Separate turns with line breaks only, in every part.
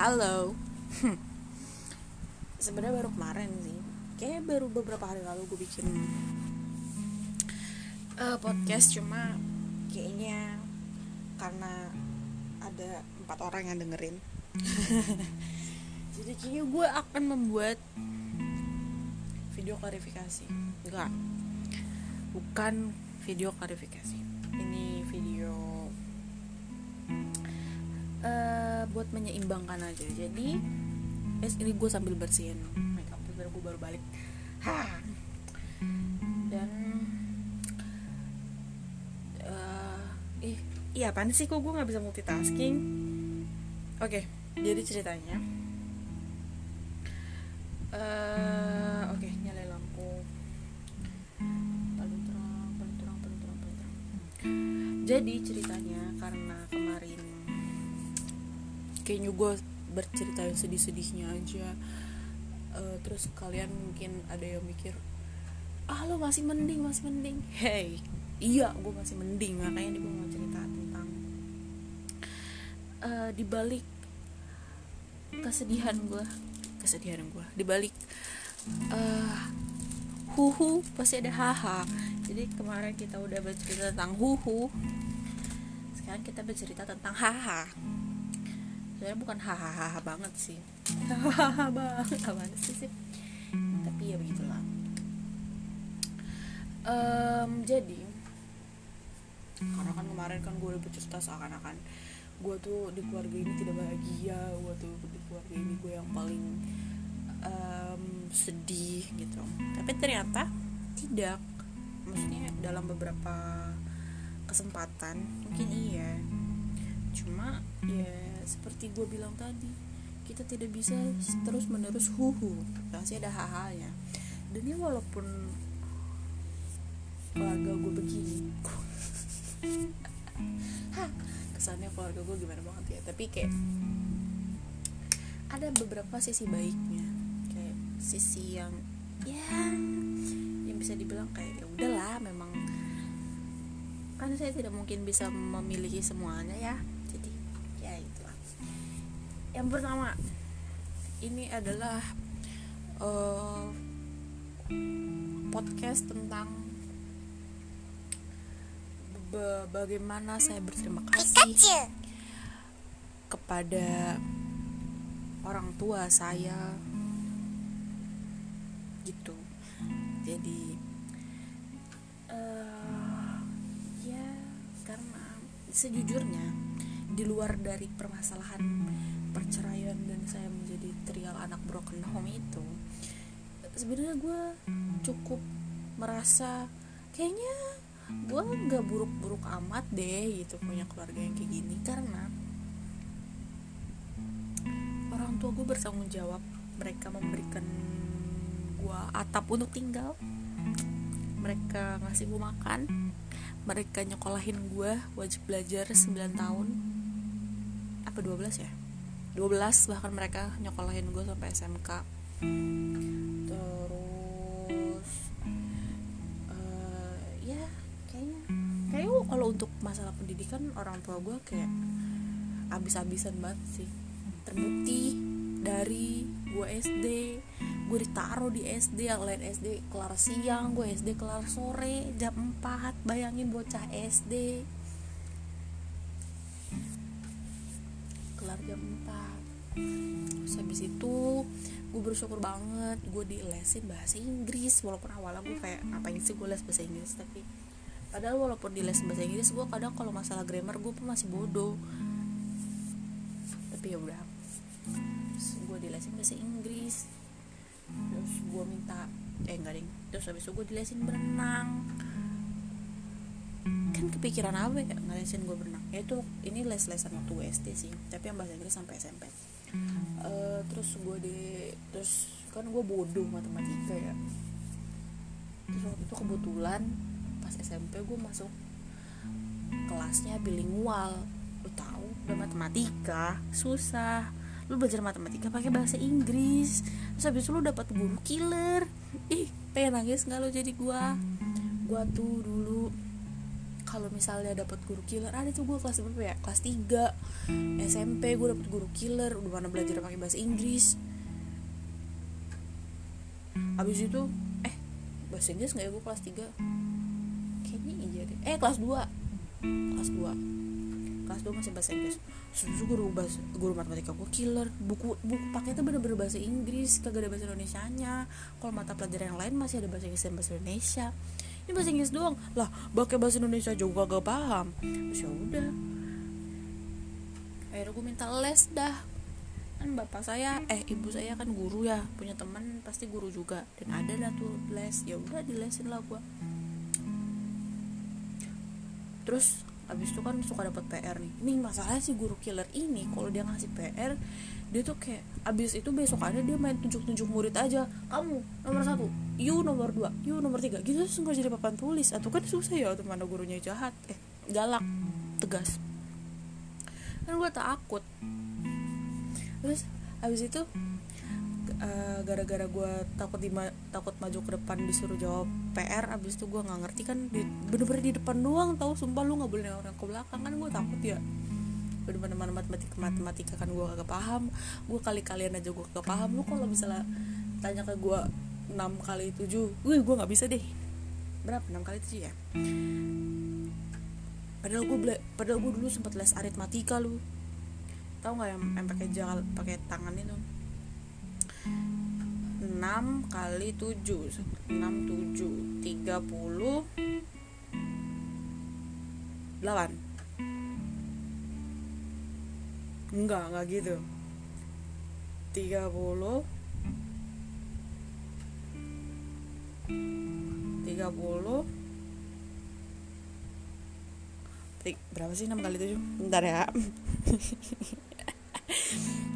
Halo. Sebenarnya baru kemarin sih. Kayak baru beberapa hari lalu gue bikin uh, podcast cuma kayaknya karena ada empat orang yang dengerin. Jadi kayaknya gue akan membuat video klarifikasi. Enggak. Bukan video klarifikasi. Ini video uh, buat menyeimbangkan aja. Jadi es ini gue sambil bersihin makeup biar gue baru balik. Ha. dan uh, eh iya apaan sih? Kok gue nggak bisa multitasking? Oke okay, jadi ceritanya. Uh, oke okay, nyalain lampu. Paling terang paling terang paling terang paling terang. Jadi ceritanya kayaknya gue bercerita yang sedih-sedihnya aja. Uh, terus kalian mungkin ada yang mikir ah lo masih mending masih mending. Hey iya gue masih mending makanya gue mau cerita tentang uh, dibalik kesedihan gue kesedihan gue dibalik uh, huhu pasti ada haha. Jadi kemarin kita udah bercerita tentang huhu sekarang kita bercerita tentang haha sebenarnya bukan hahaha banget sih. Hahaha banget. Apa sih sih? Tapi ya begitulah. Um, jadi karena kan kemarin kan gue udah bercerita seakan-akan gue tuh di keluarga ini tidak bahagia gue tuh di keluarga ini gue yang paling um, sedih gitu. Tapi ternyata tidak. Maksudnya dalam beberapa kesempatan mungkin iya. Cuma ya seperti gue bilang tadi kita tidak bisa terus menerus huhu pasti ada hal-halnya. Dan ini walaupun keluarga gue begini kesannya keluarga gue gimana banget ya? Tapi kayak ada beberapa sisi baiknya. Kayak sisi yang ya yang bisa dibilang kayak ya udahlah memang kan saya tidak mungkin bisa memiliki semuanya ya yang pertama ini adalah uh, podcast tentang bagaimana saya berterima kasih kepada orang tua saya. Gitu. Jadi uh, ya karena sejujurnya di luar dari permasalahan perceraian dan saya menjadi trial anak broken home itu sebenarnya gue cukup merasa kayaknya gue nggak buruk-buruk amat deh gitu punya keluarga yang kayak gini karena orang tua gue bertanggung jawab mereka memberikan gue atap untuk tinggal mereka ngasih gue makan mereka nyekolahin gue wajib belajar 9 tahun apa 12 ya? 12 bahkan mereka nyokolahin gue sampai SMK terus uh, ya kayaknya. Kayaknya kalau untuk masalah pendidikan orang tua gue kayak abis-abisan banget sih. Terbukti dari gue SD gue ditaruh di SD yang lain SD kelar siang gue SD kelar sore jam 4 bayangin bocah SD jam 4 terus habis itu gue bersyukur banget gue di lesin bahasa Inggris. Walaupun awalnya gue kayak ngapain sih gue les bahasa Inggris? Tapi padahal walaupun di les bahasa Inggris gue kadang kalau masalah grammar gue pun masih bodoh. Tapi ya udah. Gue di lesin bahasa Inggris. Terus gue minta eh enggak ding. Terus habis itu gue di lesin berenang kan kepikiran apa ya? Ngelesin gue berenang. Ya itu ini les lesan waktu SD sih. Tapi yang bahasa Inggris sampai SMP uh, terus gue di terus kan gue bodoh matematika ya. Terus waktu itu kebetulan pas SMP gue masuk kelasnya bilingual. Lu tahu udah matematika susah. Lu belajar matematika pakai bahasa Inggris. Terus habis itu lu dapat guru killer. Ih pengen nangis nggak lo jadi gue gue tuh dulu kalau misalnya dapat guru killer ada tuh gue kelas berapa ya? Kelas 3 SMP gue dapet guru killer udah mana belajar pakai bahasa Inggris. Abis itu eh bahasa Inggris nggak ya? Gue kelas 3 kayaknya iya deh. Eh kelas 2 kelas 2 kelas 2 masih bahasa Inggris. Terus guru bahasa guru matematika gue killer. Buku buku paketnya bener-bener bahasa Inggris kagak ada bahasa Indonesia nya kalau mata pelajaran yang lain masih ada bahasa Inggris dan bahasa Indonesia ini bahasa Inggris doang. Lah pakai bahasa Indonesia juga gak paham. Terus ya udah. Akhirnya gue minta les dah. Kan bapak saya eh ibu saya kan guru ya punya teman pasti guru juga. Dan ada lah tuh les. Ya udah dilesin lah gue terus abis itu kan suka dapat PR nih. Nih masalah si guru killer ini kalau dia ngasih PR dia tuh kayak abis itu besokannya dia main tunjuk-tunjuk murid aja. Kamu nomor satu you nomor dua you nomor tiga. Gitu terus nggak jadi papan tulis. Atau kan susah ya atau mana gurunya jahat. Eh galak tegas. Kan gue takut. Terus abis itu uh, gara-gara gue takut di takut maju ke depan disuruh jawab PR abis itu gue nggak ngerti kan bener-bener di depan doang tahu sumpah lu nggak boleh orang ke belakang. Kan gue takut ya. Bener-bener matematika matematika kan gue gak paham. Gue kali kalian aja gue gak paham. Lu kalau misalnya tanya ke gue 6 kali 7 gue gue nggak bisa deh. Berapa? 6 kali 7 ya? Padahal gue padahal gue dulu sempat les aritmatika lu. Tahu nggak yang, yang pakai jal pakai tangan itu? 6 kali 7 6 7 30 8 Enggak, enggak gitu. 30 30 berapa sih 6 kali 7 bentar ya.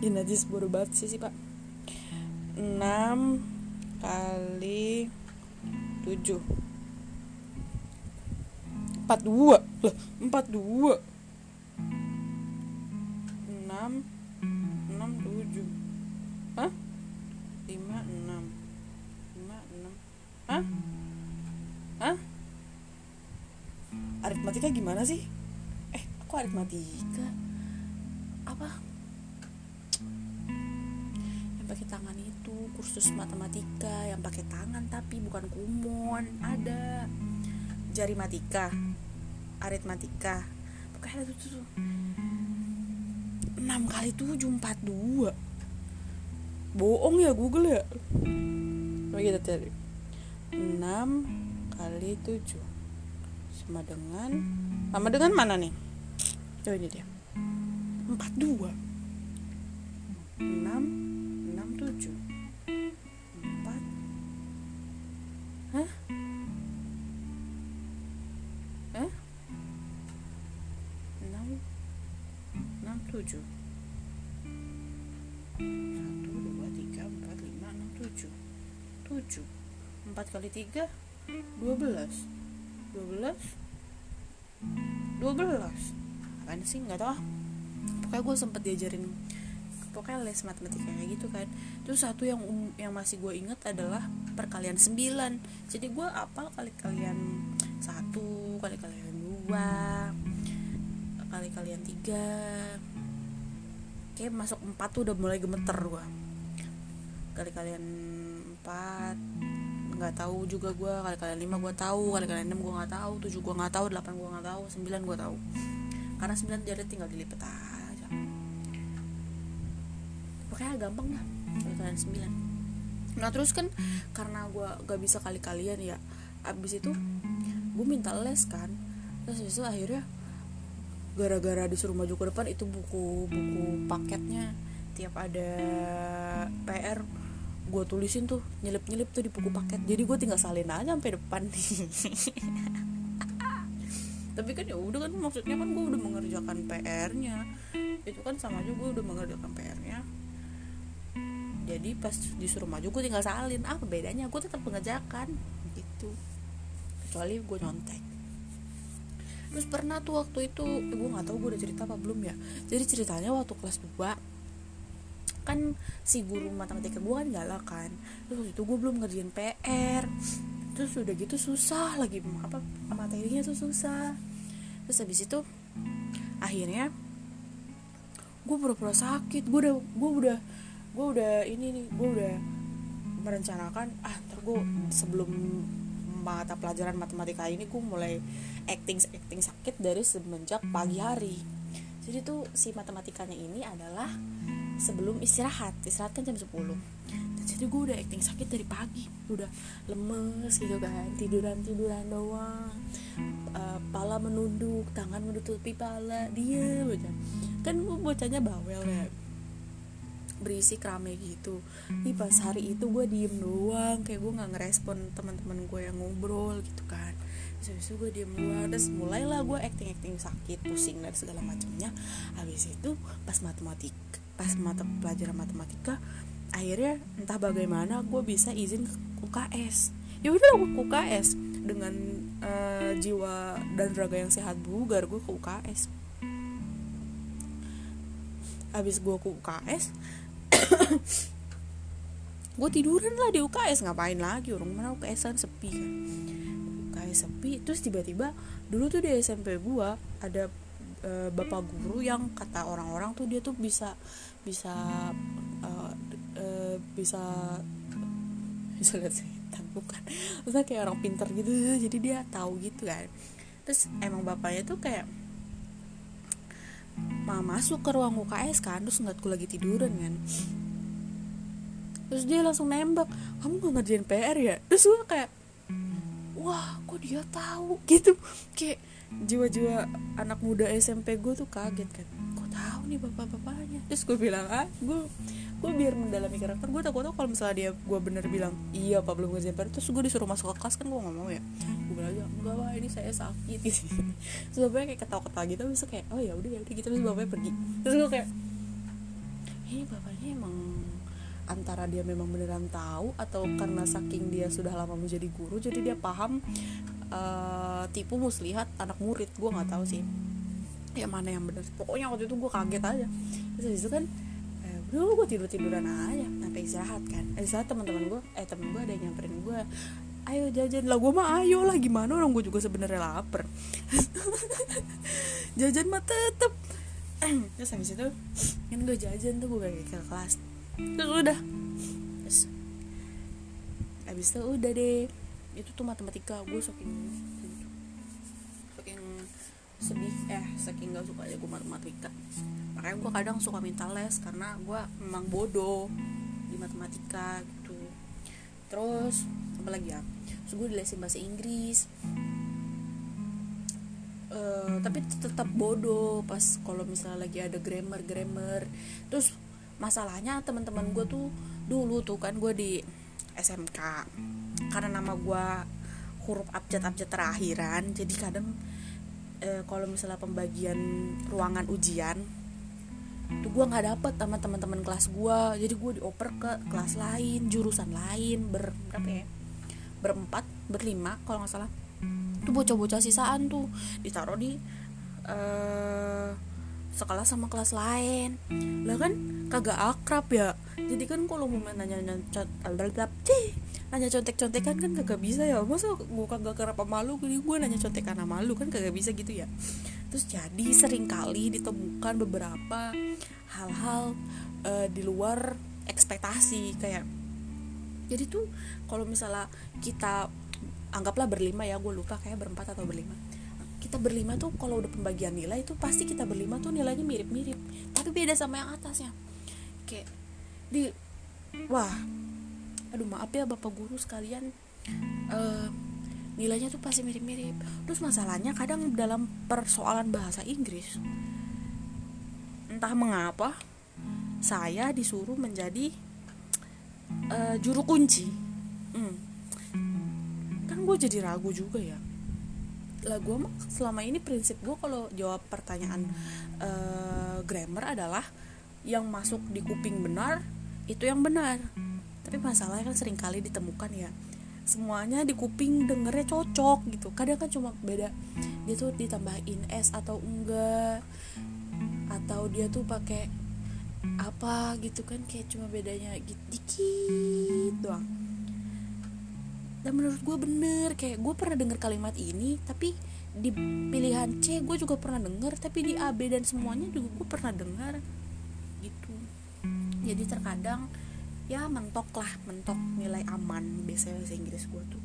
Ini aja bodoh banget sih sih pak. 6 kali 7 42 lah 42 6 Aritmatika gimana sih? Eh, aku aritmatika. Apa? Yang pakai tangan itu kursus matematika. Yang pakai tangan tapi bukan kumon. Ada. Jari matika aritmatika. Pokoknya ada tuh. 6 kali 7 42 bohong ya Google ya? Kita cari. 6 kali 7 sama dengan sama dengan mana nih? Oh ini dia. 42 6 6 7 4 Hah? Hah? 6 6 7 7 4 kali 3 12 12 12 apaan sih? Nggak tahu ah. Pokoknya gue sempet diajarin pokoknya les matematika kayak gitu kan. Terus satu yang um, yang masih gue inget adalah perkalian 9 jadi gue apal kali kalian satu kali kalian dua kali kalian tiga. Kayak masuk empat tuh udah mulai gemeter gue kali kalian empat nggak tahu juga gue kali kalian lima gue tahu kali kalian enam gue nggak tahu tujuh gue nggak tahu delapan gue nggak tahu sembilan gue tahu. Karena sembilan jadi tinggal dilipat aja. Pokoknya gampang lah kali kalian sembilan. Nah terus kan karena gue gak bisa kali kalian ya abis itu gue minta les kan. Terus itu akhirnya gara-gara disuruh maju ke depan itu buku buku paketnya. Tiap ada PR gue tulisin tuh nyelip nyelip tuh di buku paket. Jadi gue tinggal salin aja sampai depan. Tapi kan ya udah kan maksudnya kan gue udah mengerjakan PR-nya itu kan sama aja gue udah mengerjakan PR-nya jadi pas disuruh maju gue tinggal salin. Apa bedanya gue tetap mengerjakan. Gitu. Kecuali gue nyontek. Terus pernah tuh waktu itu eh, gue nggak tahu gue udah cerita apa belum ya. Jadi ceritanya waktu kelas 2 kan si guru matematika gue kan galak kan. Terus itu gue belum ngerjain PR terus udah gitu susah lagi apa materinya tuh susah. Terus habis itu akhirnya gue pura-pura sakit. Gue udah gue udah gue udah ini nih gue udah merencanakan ah ntar gue sebelum mata pelajaran matematika ini gue mulai acting acting sakit dari semenjak pagi hari. Jadi tuh si matematikanya ini adalah sebelum istirahat. Istirahat kan jam 10 dan jadi gue udah acting sakit dari pagi. Udah lemes gitu kan. Tiduran tiduran doang. Uh, pala menunduk tangan menutupi pala dia baca kan gue bocahnya bawel ya. Berisik rame gitu. Di pas hari itu gue diem doang. Kayak gue nggak ngerespon teman-teman gue yang ngobrol gitu kan. Itu gue diem doang. Terus mulailah gue acting acting sakit pusing dan segala macamnya. Habis itu pas matematika pas mata pelajaran matematika akhirnya entah bagaimana gue bisa izin ke UKS ya udah gue ke UKS dengan uh, jiwa dan raga yang sehat bugar gue ke UKS habis gue ke UKS gue tiduran lah di UKS ngapain lagi? Orang mana UKS kan sepi kan? UKS sepi terus tiba-tiba dulu tuh di SMP gue ada e, bapak guru yang kata orang-orang tuh dia tuh bisa bisa e, e, bisa bisa lihat setan bukan. Maksudnya kayak orang pinter gitu jadi dia tahu gitu kan. Terus emang bapaknya tuh kayak mau masuk ke ruang UKS kan terus ngeliat gue lagi tiduran kan. Terus dia langsung nembak kamu gak ngerjain PR ya? Terus gue kayak wah kok dia tahu? Gitu kayak jiwa-jiwa anak muda SMP gue tuh kaget kan. Kok tahu nih bapak-bapaknya? Terus gue bilang ah gue gue biar mendalami karakter. Gue takut kalau misalnya dia gue bener bilang iya ngerjain PR terus gue disuruh masuk ke kelas kan gue gak mau ya. Gue bilang aja enggak wah ini saya sakit. Terus bapaknya kayak ketawa-ketawa gitu bisa kayak oh ya udah ya udah gitu. Terus bapaknya pergi. Terus gue kayak ini bapaknya emang antara dia memang beneran tahu atau karena saking dia sudah lama menjadi guru jadi dia paham uh, tipu muslihat anak murid. Gue nggak tahu sih ya mana yang benar. Pokoknya waktu itu gue kaget aja. Terus itu kan dulu gue tidur tiduran aja sampai istirahat kan. Eh, istirahat teman-teman gue eh temen gue ada yang nyamperin gue ayo jajan. Lah gue mah ayo lah gimana orang gue juga sebenarnya lapar. Jajan mah tetep. Terus habis itu kan gue jajan tuh gue balik ke kelas. Terus udah. Terus habis itu udah deh itu tuh matematika gue saking saking sedih eh saking gak suka aja gue matematika. Makanya gue kadang suka minta les karena gue memang bodoh di matematika gitu. Terus apa lagi ya? Terus gue dilesin bahasa Inggris. Uh, tapi tetap bodoh pas kalau misalnya lagi ada grammar grammar terus masalahnya teman-teman gue tuh dulu tuh kan gue di SMK karena nama gue huruf abjad abjad terakhiran jadi kadang uh, kalau misalnya pembagian ruangan ujian tuh gue nggak dapet sama teman-teman kelas gue jadi gue dioper ke kelas lain jurusan lain ber berapa ya? Berempat berlima kalau nggak salah. Tuh bocah-bocah sisaan tuh ditaruh di uh, sekolah sama kelas lain. Lah kan kagak akrab ya. Jadi kan kalau mau nanya nanya nanya contek-contekan kan kagak bisa ya. Masa gue kagak kerap malu jadi gue nanya contekan sama lu kan kagak bisa gitu ya. Terus jadi sering kali ditemukan beberapa hal-hal uh, di luar ekspektasi kayak jadi tuh kalau misalnya kita anggaplah berlima ya gue lupa kayak berempat atau berlima kita berlima tuh kalau udah pembagian nilai itu pasti kita berlima tuh nilainya mirip-mirip. Tapi beda sama yang atasnya. Kayak di wah aduh maaf ya bapak guru sekalian. Uh, nilainya tuh pasti mirip-mirip. Terus masalahnya kadang dalam persoalan bahasa Inggris entah mengapa saya disuruh menjadi uh, juru kunci. Hmm. kan gue jadi ragu juga ya lah gue mah selama ini prinsip gue kalau jawab pertanyaan uh, grammar adalah yang masuk di kuping benar itu yang benar. Tapi masalahnya kan sering kali ditemukan ya semuanya di kuping dengernya cocok gitu. Kadang kan cuma beda dia tuh ditambahin s atau enggak atau dia tuh pakai apa gitu kan kayak cuma bedanya gitu dikit doang dan menurut gue bener kayak gue pernah denger kalimat ini tapi di pilihan C gue juga pernah dengar tapi di A B dan semuanya juga gue pernah dengar gitu. Jadi terkadang ya mentok lah mentok nilai aman biasanya bahasa Inggris gue tuh.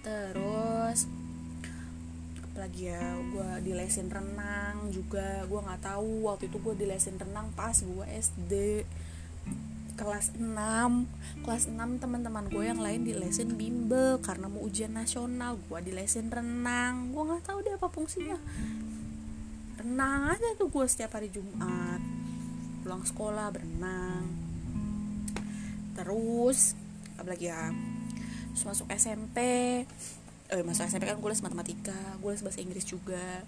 Terus apalagi ya gue di lesin renang juga gue nggak tahu waktu itu gue di lesin renang pas gue SD kelas 6 kelas 6 teman-teman gue yang lain di lesin bimbel karena mau ujian nasional. Gue di lesin renang. Gue nggak tahu deh apa fungsinya. Renang aja tuh gue setiap hari Jumat. Pulang sekolah berenang. Terus apa lagi ya? Terus masuk SMP eh masuk SMP kan gue les matematika. Gue les bahasa Inggris juga.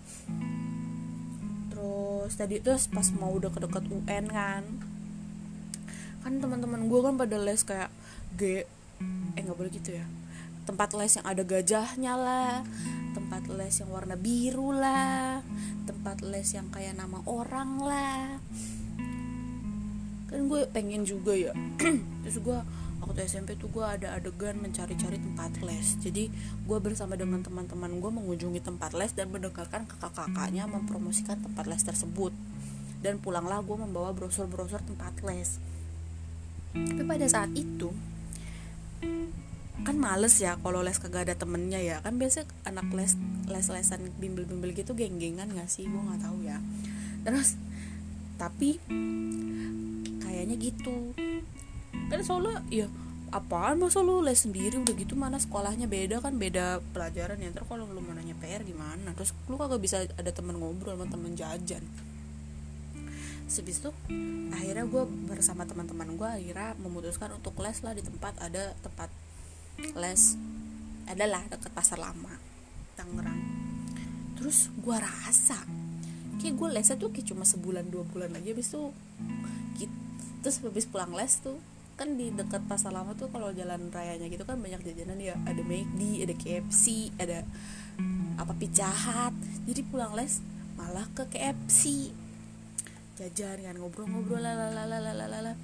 Terus tadi terus pas mau udah ke dekat UN kan kan teman-teman gue kan pada les kayak G eh nggak boleh gitu ya. Tempat les yang ada gajahnya lah tempat les yang warna biru lah tempat les yang kayak nama orang lah. Kan gue pengen juga ya. Terus gue waktu SMP tuh gue ada adegan mencari-cari tempat les. Jadi gue bersama dengan teman-teman gue mengunjungi tempat les dan mendengarkan kakak-kakaknya mempromosikan tempat les tersebut. Dan pulanglah gue membawa brosur-brosur tempat les tapi pada saat itu kan males ya kalau les kagak ada temennya ya. Kan biasa anak les les lesan bimbel bimbel gitu geng-gengan gak sih? Gue nggak tahu ya. Terus tapi kayaknya gitu. Kan soalnya ya apaan masa lu les sendiri udah gitu mana sekolahnya? Beda kan beda pelajaran ya. Terus kalau lu mau nanya PR gimana? Terus lu kagak bisa ada temen ngobrol sama temen jajan Sebis itu akhirnya gue bersama teman-teman gue akhirnya memutuskan untuk les lah di tempat ada tempat les adalah deket pasar lama Tangerang. Terus gue rasa kayak gue lesnya tuh kayak cuma sebulan dua bulan aja habis itu gitu, terus habis pulang les tuh kan di dekat pasar lama tuh kalau jalan rayanya gitu kan banyak jajanan ya ada McD ada KFC ada apa pijahat jadi pulang les malah ke KFC jajan kan ngobrol-ngobrol lalalalalalala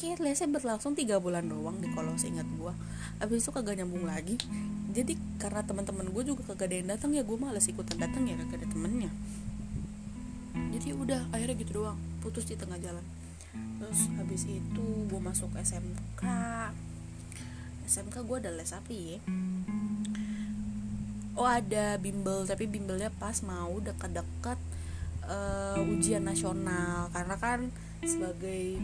kayak lesnya berlangsung tiga bulan doang di kalau seingat gue abis itu kagak nyambung lagi. Jadi karena teman-teman gue juga kagak ada yang datang ya gue malas ikutan datang ya kagak ada temennya. Jadi udah akhirnya gitu doang. Putus di tengah jalan. Terus habis itu gue masuk SMK SMK gue ada les api ya. Oh ada bimbel tapi bimbelnya pas mau dekat-dekat uh, ujian nasional. Karena kan sebagai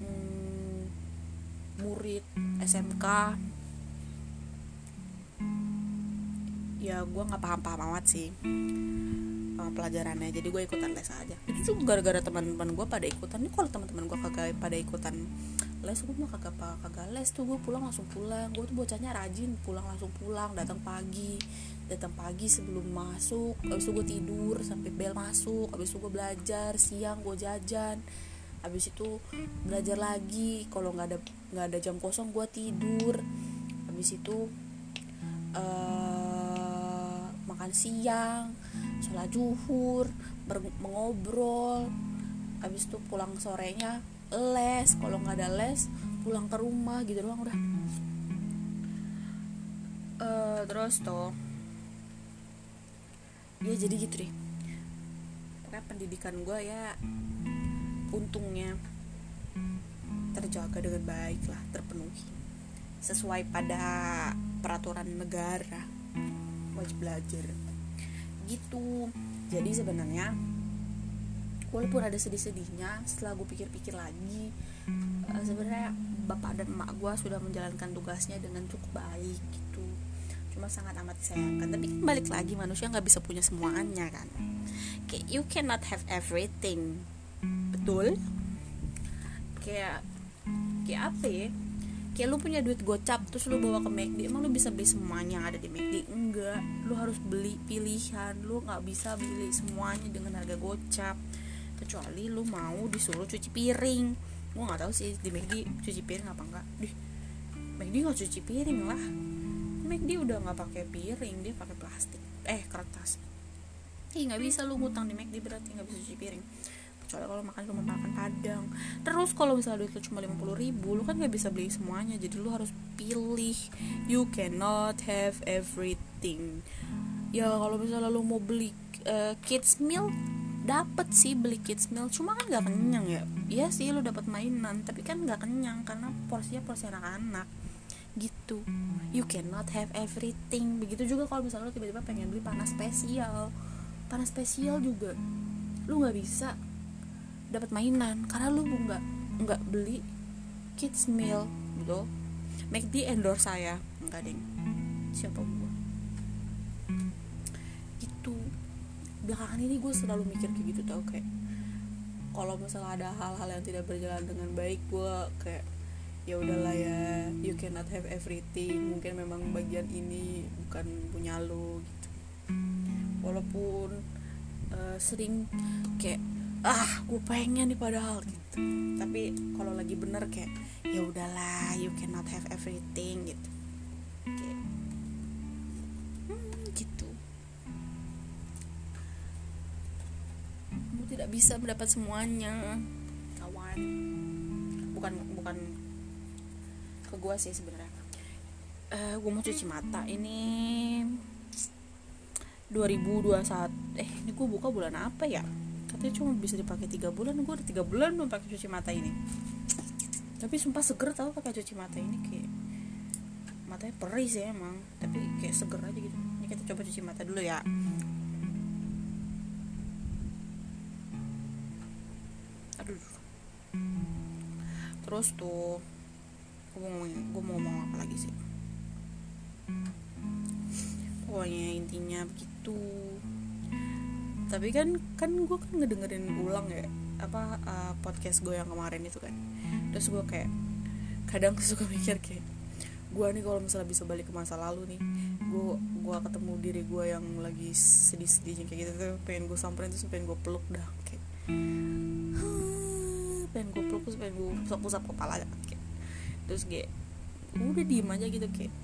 mm, murid SMK ya gue nggak paham-paham amat sih sama pelajarannya. Jadi gue ikutan les aja. Itu gara-gara teman-teman gue pada ikutan. Nih kalau teman-teman gue kagak pada ikutan les gue mah kagak kagak les tuh gue pulang langsung pulang. Gue tuh bocahnya rajin pulang langsung pulang datang pagi datang pagi sebelum masuk habis itu gue tidur sampai bel masuk habis itu gue belajar siang gue jajan habis itu belajar lagi. Kalau nggak ada nggak ada jam kosong gue tidur. Habis itu uh, makan siang sholat zuhur mengobrol. Habis itu pulang sorenya les kalau nggak ada les pulang ke rumah gitu doang udah. Uh, terus tuh ya jadi gitu deh. Pokoknya pendidikan gue ya untungnya terjaga dengan baik lah terpenuhi. Sesuai pada peraturan negara wajib belajar. Gitu. Jadi sebenarnya walaupun ada sedih-sedihnya setelah gue pikir-pikir lagi uh, sebenarnya bapak dan emak gue sudah menjalankan tugasnya dengan cukup baik gitu. Cuma sangat amat disayangkan. Tapi kan balik lagi manusia nggak bisa punya semuanya kan. Kayak you cannot have everything. Betul? Kayak kayak apa ya? Kayak lu punya duit gocap terus lu bawa ke McD emang lu bisa beli semuanya yang ada di McD enggak. Lu harus beli pilihan. Lu nggak bisa beli semuanya dengan harga gocap kecuali lu mau disuruh cuci piring. Gua nggak tahu sih di McD cuci piring apa enggak di McD nggak cuci piring lah. McD udah nggak pakai piring dia pakai plastik. Eh kertas. Ih nggak bisa lu ngutang di McD berarti nggak bisa cuci piring. Kecuali kalau makan cuma makan padang. Terus kalau misalnya duit lu cuma lima puluh ribu lu kan nggak bisa beli semuanya. Jadi lu harus pilih. You cannot have everything. Ya kalau misalnya lo mau beli uh, kids meal dapat sih beli kids meal cuma kan nggak kenyang ya. Iya sih lo dapat mainan tapi kan nggak kenyang karena porsinya porsi anak-anak. Gitu. You cannot have everything. Begitu juga kalau misalnya lo tiba-tiba pengen beli panas spesial. Panas spesial juga lu nggak bisa dapat mainan karena lu nggak nggak beli kids meal gitu. Make the endorse saya. Enggak deng siapa gua belakangan ini gue selalu mikir kayak gitu tau kayak kalau misalnya ada hal-hal yang tidak berjalan dengan baik gue kayak ya udahlah ya you cannot have everything. Mungkin memang bagian ini bukan punya lo gitu. Walaupun uh, sering kayak ah gue pengen nih padahal gitu. Tapi kalau lagi bener kayak ya udahlah you cannot have everything gitu. Kayak tidak bisa mendapat semuanya. Kawan. Bukan bukan ke gue sih sebenarnya. Uh, eh, gue mau cuci mata. Ini 2021 eh ini gue buka bulan apa ya? Katanya cuma bisa dipakai tiga bulan. Gue udah tiga bulan belum pakai cuci mata ini. Tapi sumpah seger tau pakai cuci mata ini kayak matanya perih sih emang. Tapi kayak seger aja gitu. Ini kita coba cuci mata dulu ya terus tuh gue mau gue mau ngomong apa lagi sih? Pokoknya intinya begitu. Tapi kan kan gue kan ngedengerin ulang ya apa uh, podcast gue yang kemarin itu kan. Terus gue kayak kadang suka mikir kayak gue nih kalau misalnya bisa balik ke masa lalu nih gue gue ketemu diri gue yang lagi sedih-sedihnya kayak gitu tuh pengen gue samperin terus pengen gue peluk dah kayak pengen gue peluk pengen gue pusap-pusap kepala kayak terus kayak udah diem aja gitu kayak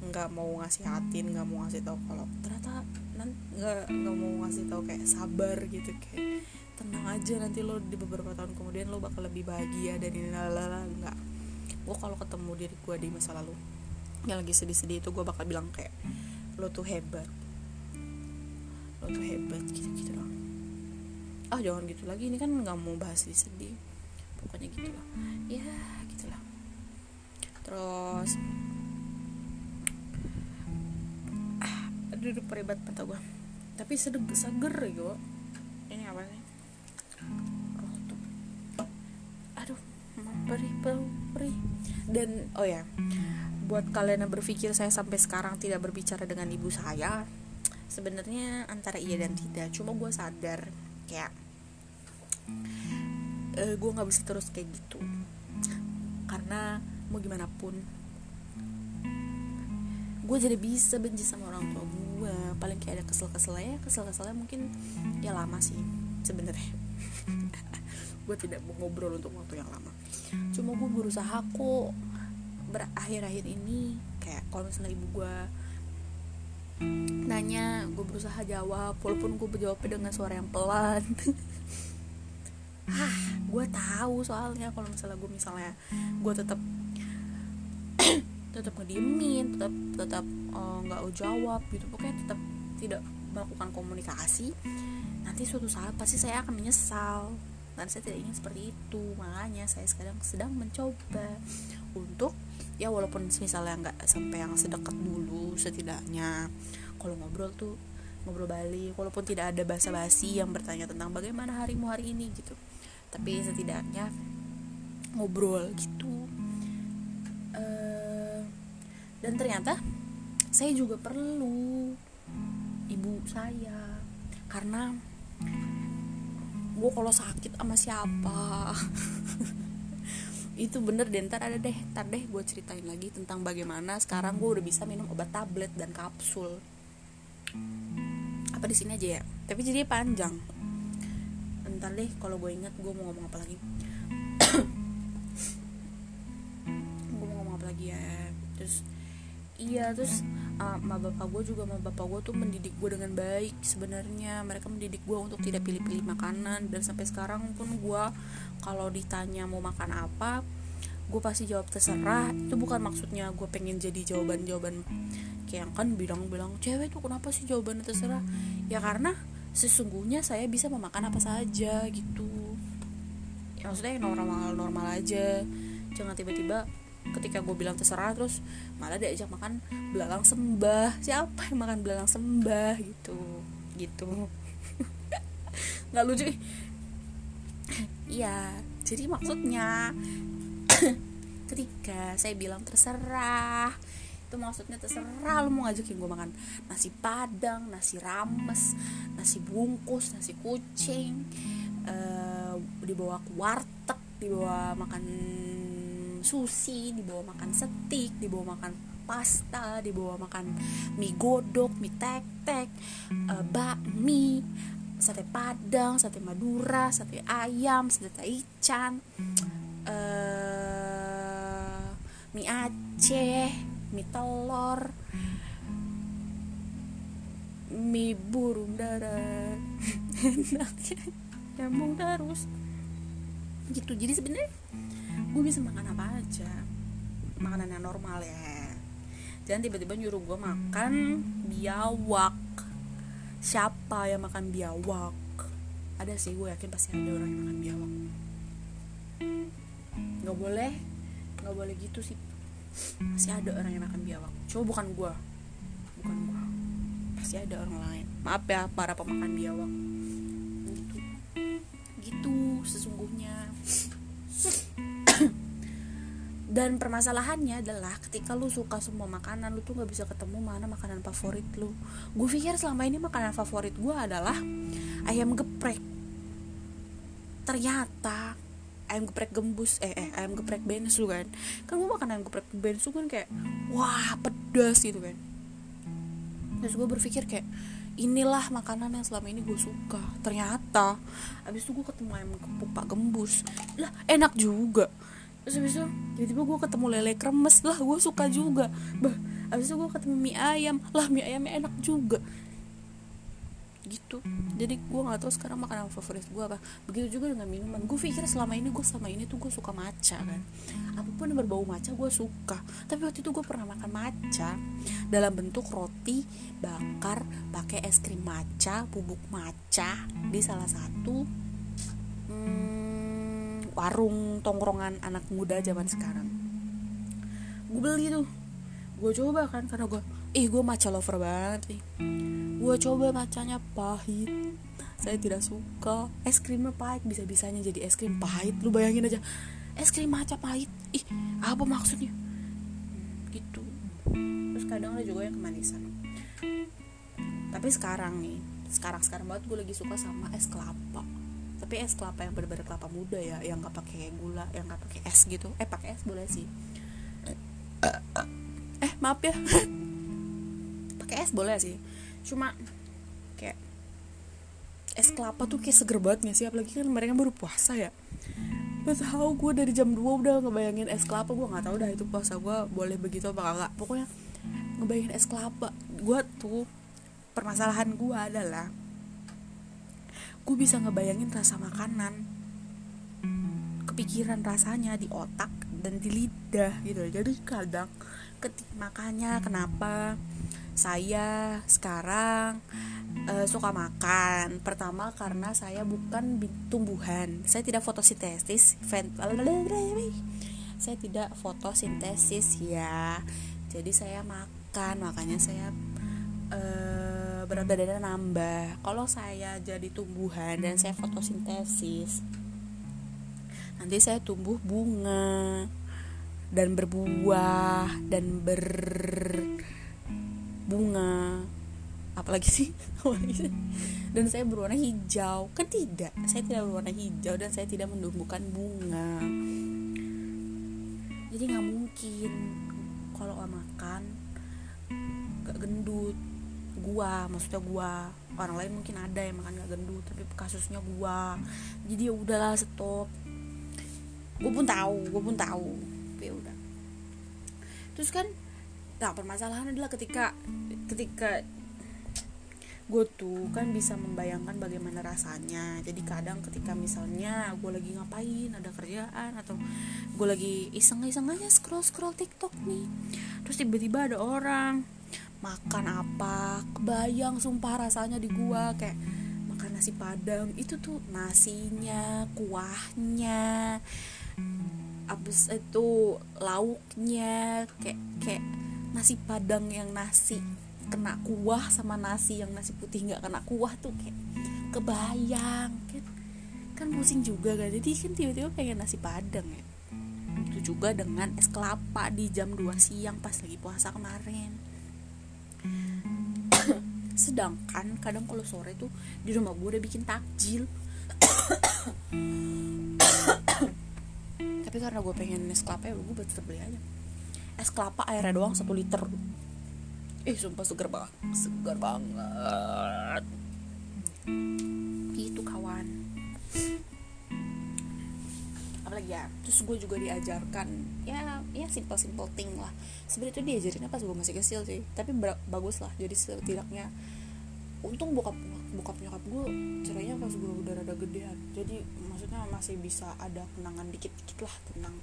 nggak mau ngasih hatin nggak mau ngasih tau kalau ternyata nggak nggak mau ngasih tau kayak sabar gitu kayak tenang aja nanti lo di beberapa tahun kemudian lo bakal lebih bahagia dan ini lalala nggak. Gue kalau ketemu diri gue di masa lalu yang lagi sedih-sedih itu gue bakal bilang kayak lo tuh hebat. Lo tuh hebat gitu gitu loh ah jangan gitu lagi ini kan nggak mau bahas sedih pokoknya gitu lah. Ya gitulah. Terus ah aduh peribat mata gue tapi sedeg seger gitu ini apa sih? Aduh perih perih dan oh ya buat kalian yang berpikir saya sampai sekarang tidak berbicara dengan ibu saya sebenarnya antara iya dan tidak. Cuma gue sadar kayak uh, gue nggak bisa terus kayak gitu. Karena mau gimana pun gue jadi bisa benci sama orang tua gue paling kayak ada kesel-kesel ya kesel-keselnya mungkin ya lama sih sebenarnya. Gue tidak mau ngobrol untuk waktu yang lama. Cuma gue berusaha kok berakhir-akhir ini kayak kalau misalnya ibu gue nanya gue berusaha jawab walaupun gue berjawab dengan suara yang pelan. Ah gue tahu soalnya kalau misalnya gue misalnya gue tetap tetap ngediemin tetap tetap eh, nggak uh, jawab gitu pokoknya tetap tidak melakukan komunikasi nanti suatu saat pasti saya akan menyesal. Dan saya tidak ingin seperti itu makanya saya sekarang sedang mencoba untuk ya walaupun misalnya nggak sampai yang sedekat dulu setidaknya kalau ngobrol tuh ngobrol balik walaupun tidak ada basa-basi yang bertanya tentang bagaimana harimu hari ini gitu tapi setidaknya ngobrol gitu. Uh, dan ternyata saya juga perlu ibu saya. Karena gue kalau sakit sama siapa? Itu bener deh ntar ada deh ntar deh gue ceritain lagi tentang bagaimana sekarang gue udah bisa minum obat tablet dan kapsul. Apa di sini aja ya? Tapi jadi panjang ntar deh kalau gue ingat gue mau ngomong apa lagi? Gue mau ngomong apa lagi ya? Terus iya terus uh, ma bapak gue juga ma bapak gue tuh mendidik gue dengan baik sebenarnya. Mereka mendidik gue untuk tidak pilih-pilih makanan. Dan sampai sekarang pun gue kalau ditanya mau makan apa gue pasti jawab terserah. Itu bukan maksudnya gue pengen jadi jawaban jawaban kayak kan bilang-bilang cewek tuh kenapa sih jawabannya terserah? Ya karena sesungguhnya saya bisa memakan apa saja gitu. Ya maksudnya yang normal normal aja. Jangan tiba-tiba ketika gue bilang terserah terus malah diajak makan belalang sembah. Siapa yang makan belalang sembah gitu. Gitu. Nggak lucu. Iya jadi maksudnya ketika saya bilang terserah itu maksudnya terserah lu mau ngajakin gue makan nasi padang nasi rames nasi bungkus nasi kucing uh, dibawa ke warteg dibawa makan sushi dibawa makan steak dibawa makan pasta dibawa makan mie godok mie tek tek uh, bakmi sate padang sate madura sate ayam sate taichan uh, mie aceh mie telur mie burung dara. Enaknya. Nyambung terus. Gitu. Jadi sebenarnya gue bisa makan apa aja. Makanan yang normal ya. Jangan tiba-tiba nyuruh gue makan biawak. Siapa yang makan biawak? Ada sih gue yakin pasti ada orang yang makan biawak. Nggak boleh. Nggak boleh gitu sih pasti ada orang yang makan biawak. Coba bukan gue bukan gue pasti ada orang lain. Maaf ya para pemakan biawak. Gitu. Gitu sesungguhnya. Dan permasalahannya adalah ketika lu suka semua makanan lu tuh nggak bisa ketemu mana makanan favorit lu. Gue pikir selama ini makanan favorit gue adalah ayam geprek. Ternyata ayam geprek gembus eh eh ayam geprek bensu kan. Kan gue makan ayam geprek bensu kan kayak wah pedas gitu kan. Terus gue berpikir kayak inilah makanan yang selama ini gue suka. Ternyata abis itu gue ketemu ayam pak gembus. Lah enak juga. Terus abis itu tiba-tiba gue ketemu lele kremes. Lah gue suka juga. Bah abis itu gue ketemu mie ayam. Lah mie ayamnya enak juga gitu. Jadi gue nggak tahu sekarang makanan favorit gue apa. Begitu juga dengan minuman. Gue pikir selama ini gue sama ini tuh gue suka matcha kan. Apa pun yang berbau matcha gue suka. Tapi waktu itu gue pernah makan matcha. Dalam bentuk roti bakar pakai es krim matcha bubuk matcha di salah satu hmm, warung tongkrongan anak muda zaman sekarang. Gue beli tuh. Gue coba kan karena gue ih gue matcha lover banget nih gue coba macanya pahit. Saya tidak suka. Es krimnya pahit bisa bisanya jadi es krim pahit. Lu bayangin aja. Es krim maca pahit. Ih apa maksudnya? Gitu. Terus kadang ada juga yang kemanisan. Tapi sekarang nih sekarang sekarang banget gue lagi suka sama es kelapa. Tapi es kelapa yang benar-benar kelapa muda ya yang nggak pakai gula yang nggak pakai es gitu. Eh pakai es boleh sih. Eh maaf ya. Pakai es boleh sih cuma kayak es kelapa tuh kayak seger banget gak sih? Apalagi kan mereka baru puasa ya. Gak tau gue dari jam 2 udah ngebayangin es kelapa. Gue gak tau dah itu puasa gue boleh begitu apa kagak Pokoknya ngebayangin es kelapa. Gue tuh permasalahan gue adalah Gue bisa ngebayangin rasa makanan Kepikiran rasanya di otak dan di lidah gitu. Jadi kadang ketik makanya kenapa saya sekarang uh, suka makan. Pertama karena saya bukan tumbuhan. Saya tidak fotosintesis. Saya tidak fotosintesis ya. Jadi saya makan, makanya saya uh, berat badannya nambah. Kalau saya jadi tumbuhan dan saya fotosintesis, nanti saya tumbuh bunga dan berbuah dan ber bunga. Apalagi sih? Dan saya berwarna hijau. Kan tidak. Saya tidak berwarna hijau dan saya tidak menumbuhkan bunga. Jadi nggak mungkin. Kalau makan gak gendut. Gua maksudnya gua. Orang lain mungkin ada yang makan gak gendut tapi kasusnya gua. Jadi ya udahlah stop. Gue pun tahu gue pun tahu. Ya udah. Terus kan nah permasalahan adalah ketika ketika gue tuh kan bisa membayangkan bagaimana rasanya. Jadi kadang ketika misalnya gue lagi ngapain ada kerjaan atau gue lagi iseng-iseng aja scroll scroll tiktok nih terus tiba-tiba ada orang makan apa kebayang sumpah rasanya di gue kayak makan nasi padang itu tuh nasinya kuahnya abis itu lauknya kayak kayak nasi padang yang nasi kena kuah sama nasi yang nasi putih nggak kena kuah tuh kayak kebayang kan? Kan pusing juga kan? Jadi kan tiba-tiba pengen nasi padang ya. Itu juga dengan es kelapa di jam 2 siang pas lagi puasa kemarin. Sedangkan kadang kalau sore tuh di rumah gue udah bikin takjil. Tapi karena gue pengen es kelapa ya gue tetep beli aja es kelapa airnya doang satu liter. Ih sumpah segar banget. Segar banget. Itu kawan. Apalagi ya terus gue juga diajarkan. Ya ya simple simple thing lah. Sebenarnya itu diajarinnya pas gue masih kecil sih. Tapi bagus lah. Jadi setidaknya untung bokap bokap nyokap gue cerainya pas gue udah rada gedean. Jadi maksudnya masih bisa ada kenangan dikit dikit lah tentang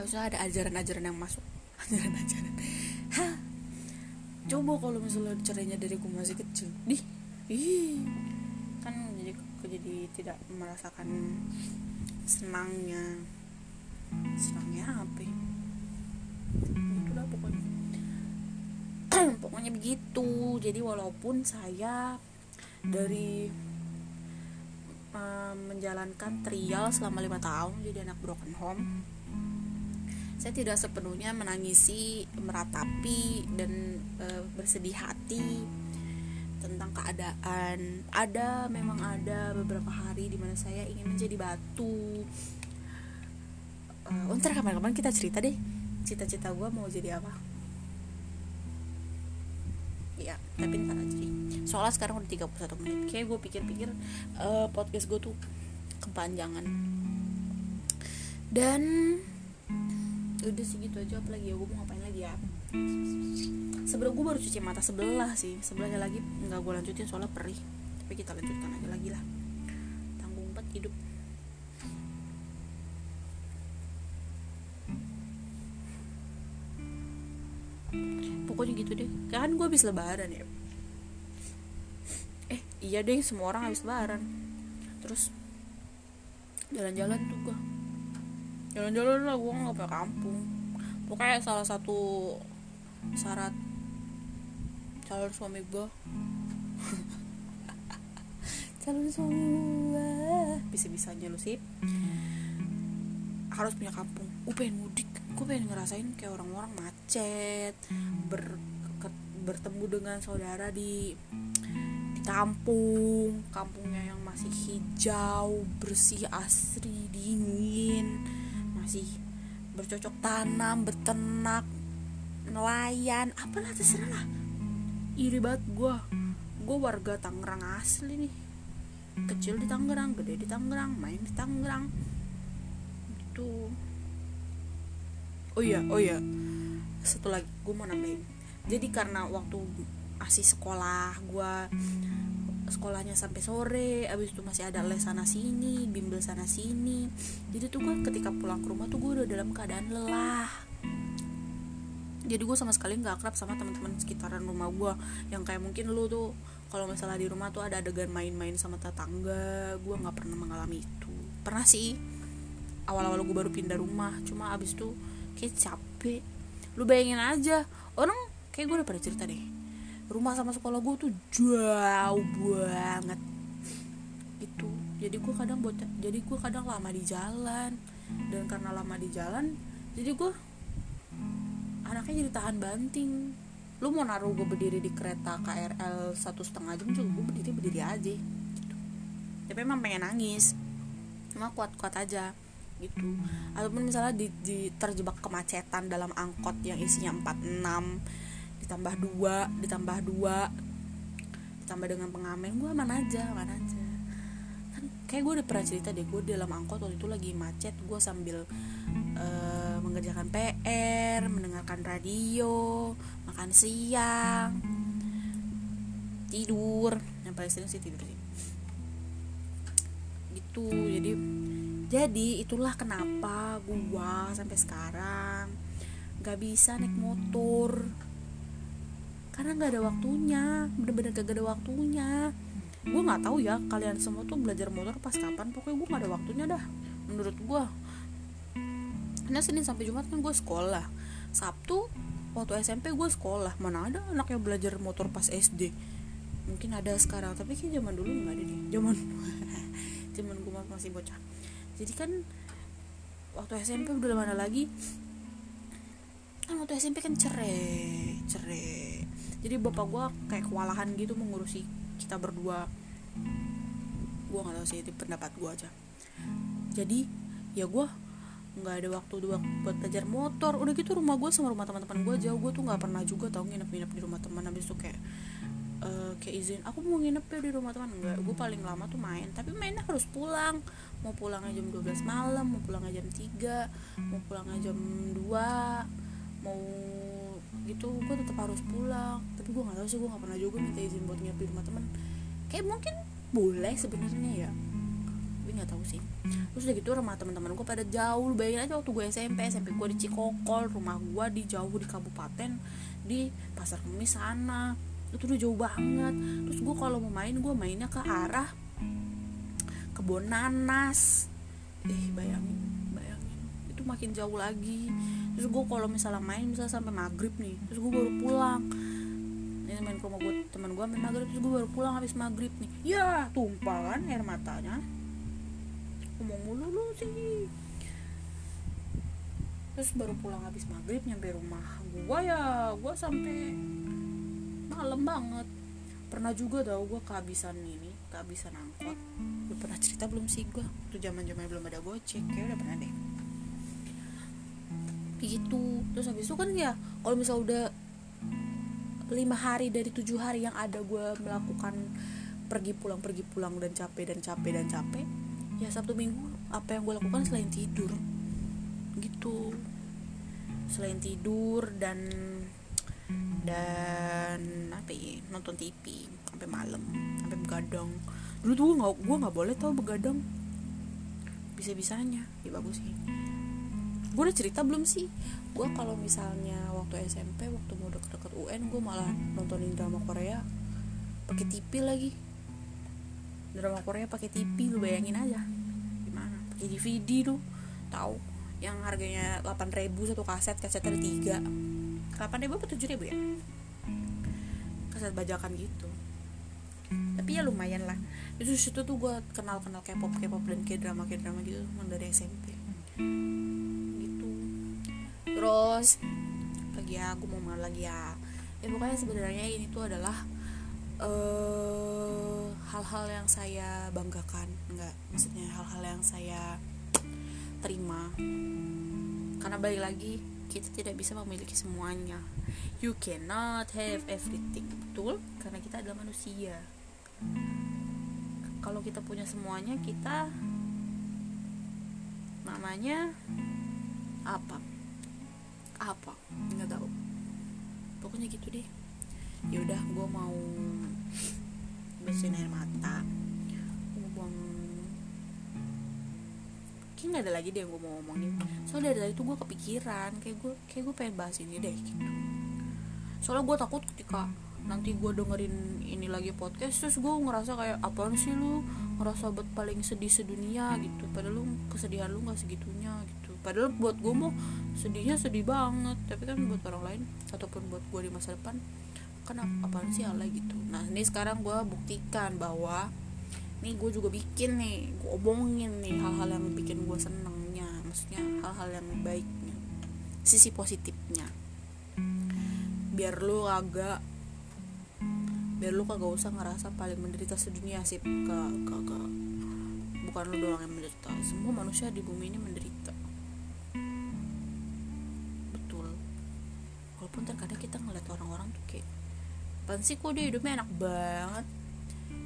harusnya ada ajaran-ajaran yang masuk. Ajaran-ajaran. Hah? Coba kalau misalnya cerainya dari aku masih kecil. Di ih. Kan jadi aku jadi tidak merasakan senangnya. Senangnya apa ya? itulah pokoknya. Pokoknya begitu. Jadi walaupun saya dari um, menjalankan trial selama lima tahun jadi anak broken home saya tidak sepenuhnya menangisi meratapi dan e, bersedih hati tentang keadaan. Ada memang ada beberapa hari di mana saya ingin menjadi batu. Uh, ntar kapan-kapan kita cerita deh cita-cita gue mau jadi apa. Ya tapi ntar aja deh. Soalnya sekarang udah 31 menit. Kayak gue pikir-pikir uh, podcast gue tuh kepanjangan. Dan udah sih gitu aja. Apalagi ya gue mau ngapain lagi ya? Sebelum gue baru cuci mata sebelah sih. Sebelahnya lagi nggak gue lanjutin soalnya perih. Tapi kita lanjutkan aja lagi lah. Tanggung empat hidup. Pokoknya gitu deh. Kan gue habis lebaran ya. Eh iya deh semua orang habis lebaran. Terus jalan-jalan tuh gue jalan-jalan lah gue nggak punya kampung. Pokoknya salah satu syarat calon suami gue calon suami gue bisa-bisanya lu sih. Harus punya kampung. Gue pengen mudik. Gue pengen ngerasain kayak orang-orang macet ber bertemu dengan saudara di di kampung. Kampungnya yang masih hijau bersih asri dingin masih bercocok tanam beternak nelayan apalah terserah lah. Iri banget gue gue warga Tangerang asli nih. Kecil di Tangerang gede di Tangerang main di Tangerang. Gitu. Oh iya oh iya. Satu lagi gue mau nambahin. Jadi karena waktu masih sekolah gue sekolahnya sampai sore abis itu masih ada les sana sini bimbel sana sini. Jadi tuh gue ketika pulang ke rumah tuh gue udah dalam keadaan lelah. Jadi gue sama sekali nggak akrab sama teman-teman sekitaran rumah gue yang kayak mungkin lu tuh kalau misalnya di rumah tuh ada adegan main-main sama tetangga gue nggak pernah mengalami itu. Pernah sih. Awal-awal gue baru pindah rumah cuma abis itu kayak capek. Lu bayangin aja orang kayak gue udah pernah cerita deh rumah sama sekolah gue tuh jauh banget. Itu jadi gue kadang buat jadi gue kadang lama di jalan. Dan karena lama di jalan jadi gue anaknya jadi tahan banting. Lu mau naruh gue berdiri di kereta KRL satu setengah jam juga gue berdiri berdiri aja. Gitu. tapi emang pengen nangis. Cuma kuat kuat aja. Gitu. Ataupun misalnya di, di terjebak kemacetan dalam angkot yang isinya 46 ditambah dua ditambah dua ditambah dengan pengamen gue aman aja aman aja. Kan kayak gue udah pernah cerita deh gue dalam angkot waktu itu lagi macet gue sambil uh, mengerjakan PR mendengarkan radio makan siang tidur. Yang paling sering sih tidur sih. Gitu jadi jadi itulah kenapa gua sampai sekarang gak bisa naik motor karena nggak ada waktunya bener-bener gak ada waktunya. Gue nggak tahu ya kalian semua tuh belajar motor pas kapan pokoknya gue nggak ada waktunya dah menurut gue karena senin sampai jumat kan gue sekolah sabtu waktu SMP gue sekolah mana ada anak yang belajar motor pas SD mungkin ada sekarang tapi kayak zaman dulu nggak ada deh zaman zaman gue masih bocah. Jadi kan waktu SMP udah mana lagi? Kan waktu SMP kan cerai cerai jadi bapak gue kayak kewalahan gitu mengurusi kita berdua. Gue nggak tahu sih itu pendapat gue aja. Jadi ya gue nggak ada waktu dua buat belajar motor. Udah gitu rumah gue sama rumah teman-teman gue jauh. Gue tuh nggak pernah juga tau nginep-nginep di rumah teman. Habis itu kayak uh, kayak izin aku mau nginep ya di rumah teman. Enggak gue paling lama tuh main. Tapi mainnya harus pulang. Mau pulangnya jam 12 malam mau pulangnya jam 3 mau pulangnya jam 2 mau gitu gue tetap harus pulang. Tapi gue nggak tahu sih gue nggak pernah juga minta izin buat nginep di rumah teman kayak mungkin boleh sebenarnya ya tapi nggak tahu sih. Terus udah gitu rumah teman-teman gue pada jauh. Bayangin aja waktu gue SMP SMP gue di Cikokol rumah gue di jauh di kabupaten di pasar kemis sana. Itu udah jauh banget. Terus gue kalau mau main gue mainnya ke arah kebun nanas. Eh bayangin bayangin. Itu makin jauh lagi terus gue kalau misalnya main misalnya sampai maghrib nih terus gue baru pulang. Ini main ke rumah gue teman gue main maghrib terus gue baru pulang habis maghrib nih. Ya tumpah kan air matanya. Ngomong mulu lu sih. Terus baru pulang habis maghrib nyampe rumah gue ya gue sampai malam banget. Pernah juga tau gue kehabisan ini kehabisan angkot. Udah pernah cerita belum sih gue tuh zaman zaman belum ada gocek kayak udah pernah deh begitu terus habis itu kan ya kalau misal udah lima hari dari tujuh hari yang ada gue melakukan pergi pulang pergi pulang dan capek dan capek dan capek ya sabtu minggu apa yang gue lakukan selain tidur. Gitu. Selain tidur dan dan apa ya nonton TV sampai malam sampai begadang. Dulu tuh gue nggak boleh tau begadang. Bisa bisanya ya bagus sih gue udah cerita belum sih? Gue kalau misalnya waktu SMP waktu mau deket-deket UN gue malah nontonin drama Korea pakai TV lagi. Drama Korea pakai TV lu bayangin aja. Gimana? Pakai DVD tuh tahu? Yang harganya 8000 satu kaset kaset ada tiga. 8000 atau 7000 ya? Kaset bajakan gitu. Tapi ya lumayan lah. Itu situ tuh gue kenal kenal K-pop K-pop dan K-drama K-drama gitu dari SMP terus lagi ya aku mau main lagi ya. Ya pokoknya sebenarnya ini tuh adalah uh, hal-hal yang saya banggakan. Enggak maksudnya hal-hal yang saya terima. Karena balik lagi kita tidak bisa memiliki semuanya. You cannot have everything. Betul? Karena kita adalah manusia. Kalau kita punya semuanya kita namanya apa apa? Nggak tahu. Pokoknya gitu deh. Ya udah gue mau bersihin air mata. Gue buang kayak nggak ada lagi deh yang gue mau ngomongin soalnya dari tadi tuh gue kepikiran kayak gue kayak gue pengen bahas ini deh gitu. Soalnya gue takut ketika nanti gue dengerin ini lagi podcast terus gue ngerasa kayak apaan sih lu? Ngerasa buat paling sedih sedunia gitu. Padahal lu kesedihan lu nggak segitunya gitu padahal buat gue mau sedihnya sedih banget. Tapi kan buat orang lain ataupun buat gue di masa depan kan apaan sih ala gitu. Nah ini sekarang gue buktikan bahwa nih gue juga bikin nih gue omongin nih hal-hal yang bikin gue senengnya maksudnya hal-hal yang baiknya sisi positifnya. Biar lu agak biar lu kagak usah ngerasa paling menderita sedunia sih kagak. Bukan lu doang yang menderita semua manusia di bumi ini walaupun terkadang kita ngeliat orang-orang tuh kayak apaan sih kok dia hidupnya enak banget?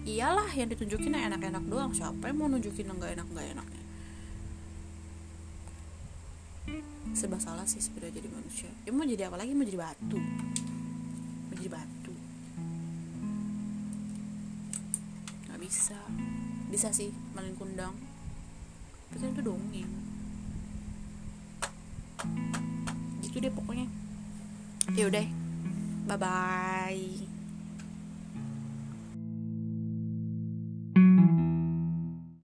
Iyalah yang ditunjukin yang enak-enak doang. Siapa yang mau nunjukin yang gak enak gak enaknya? Serba salah sih sebenarnya jadi manusia. Ya mau jadi apa lagi? Mau jadi batu. Mau jadi batu. Bisa. Bisa sih malin kundang. Tapi kan itu dongeng. Gitu deh pokoknya ya udah bye bye